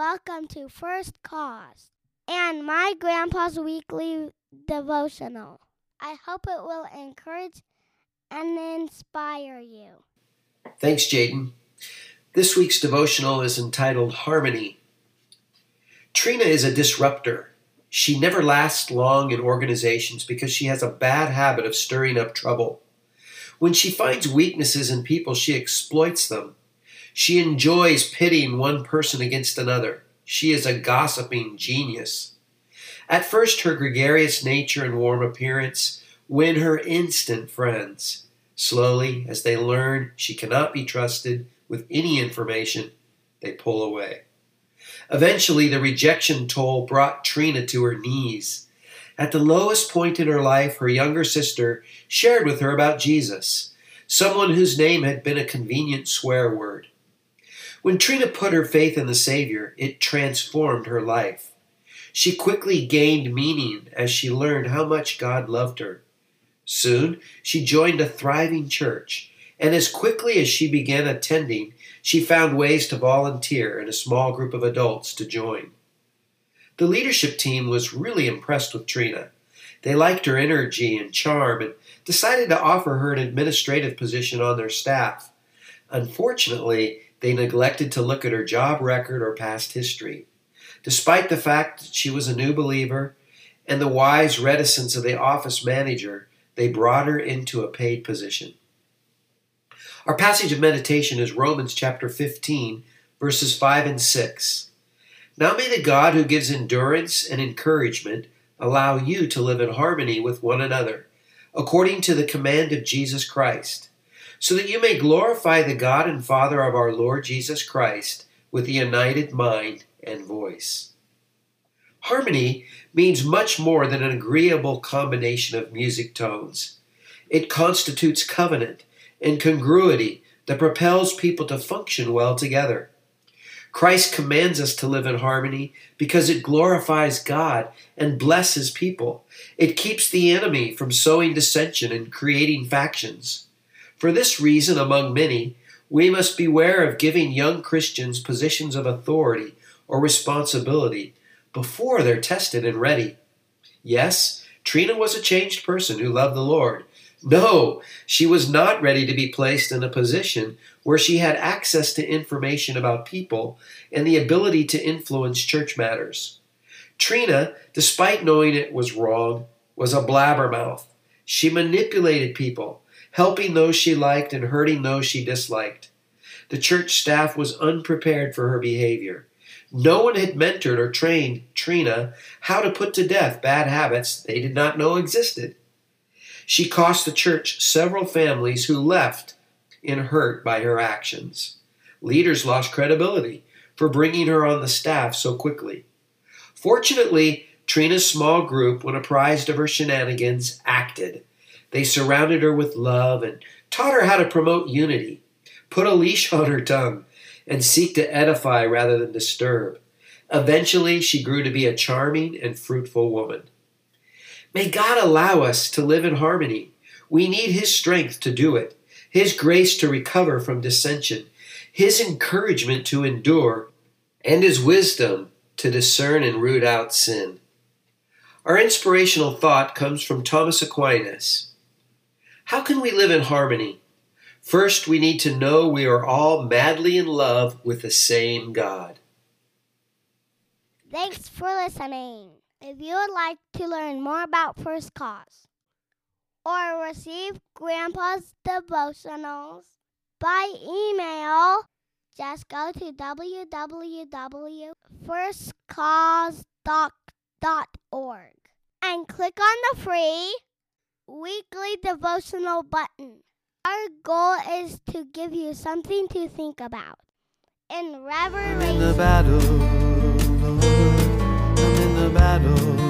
welcome to First Cause and my grandpa's weekly devotional. I hope it will encourage and inspire you. Thanks, Jaden. This week's devotional is entitled Harmony. Trina is a disruptor. She never lasts long in organizations because she has a bad habit of stirring up trouble. When she finds weaknesses in people, she exploits them. She enjoys pitting one person against another. She is a gossiping genius. At first, her gregarious nature and warm appearance win her instant friends. Slowly, as they learn she cannot be trusted with any information, they pull away. Eventually, the rejection toll brought Trina to her knees. At the lowest point in her life, her younger sister shared with her about Jesus, someone whose name had been a convenient swear word. When Trina put her faith in the Savior, it transformed her life. She quickly gained meaning as she learned how much God loved her. Soon, she joined a thriving church, and as quickly as she began attending, she found ways to volunteer and a small group of adults to join. The leadership team was really impressed with Trina. They liked her energy and charm and decided to offer her an administrative position on their staff. Unfortunately, they neglected to look at her job record or past history. Despite the fact that she was a new believer and the wise reticence of the office manager, they brought her into a paid position. Our passage of meditation is Romans chapter 15, verses 5 and 6. Now may the God who gives endurance and encouragement allow you to live in harmony with one another, according to the command of Jesus Christ, so that you may glorify the God and Father of our Lord Jesus Christ with a united mind and voice. Harmony means much more than an agreeable combination of music tones. It constitutes covenant and congruity that propels people to function well together. Christ commands us to live in harmony because it glorifies God and blesses people. It keeps the enemy from sowing dissension and creating factions. For this reason, among many, we must beware of giving young Christians positions of authority or responsibility before they're tested and ready. Yes, Trina was a changed person who loved the Lord, no, she was not ready to be placed in a position where she had access to information about people and the ability to influence church matters. Trina, despite knowing it was wrong, was a blabbermouth. She manipulated people, helping those she liked and hurting those she disliked. The church staff was unprepared for her behavior. No one had mentored or trained Trina how to put to death bad habits they did not know existed. She cost the church several families who left in hurt by her actions. Leaders lost credibility for bringing her on the staff so quickly. Fortunately, Trina's small group, when apprised of her shenanigans, acted. They surrounded her with love and taught her how to promote unity, put a leash on her tongue, and seek to edify rather than disturb. Eventually, she grew to be a charming and fruitful woman. May God allow us to live in harmony. We need His strength to do it, His grace to recover from dissension, His encouragement to endure, and His wisdom to discern and root out sin. Our inspirational thought comes from Thomas Aquinas. How can we live in harmony? First, we need to know we are all madly in love with the same God. Thanks for listening. If you would like to learn more about First Cause or receive Grandpa's devotionals by email, just go to www.firstcause.org and click on the free weekly devotional button. Our goal is to give you something to think about in Revelation I'm in the battle. Lord,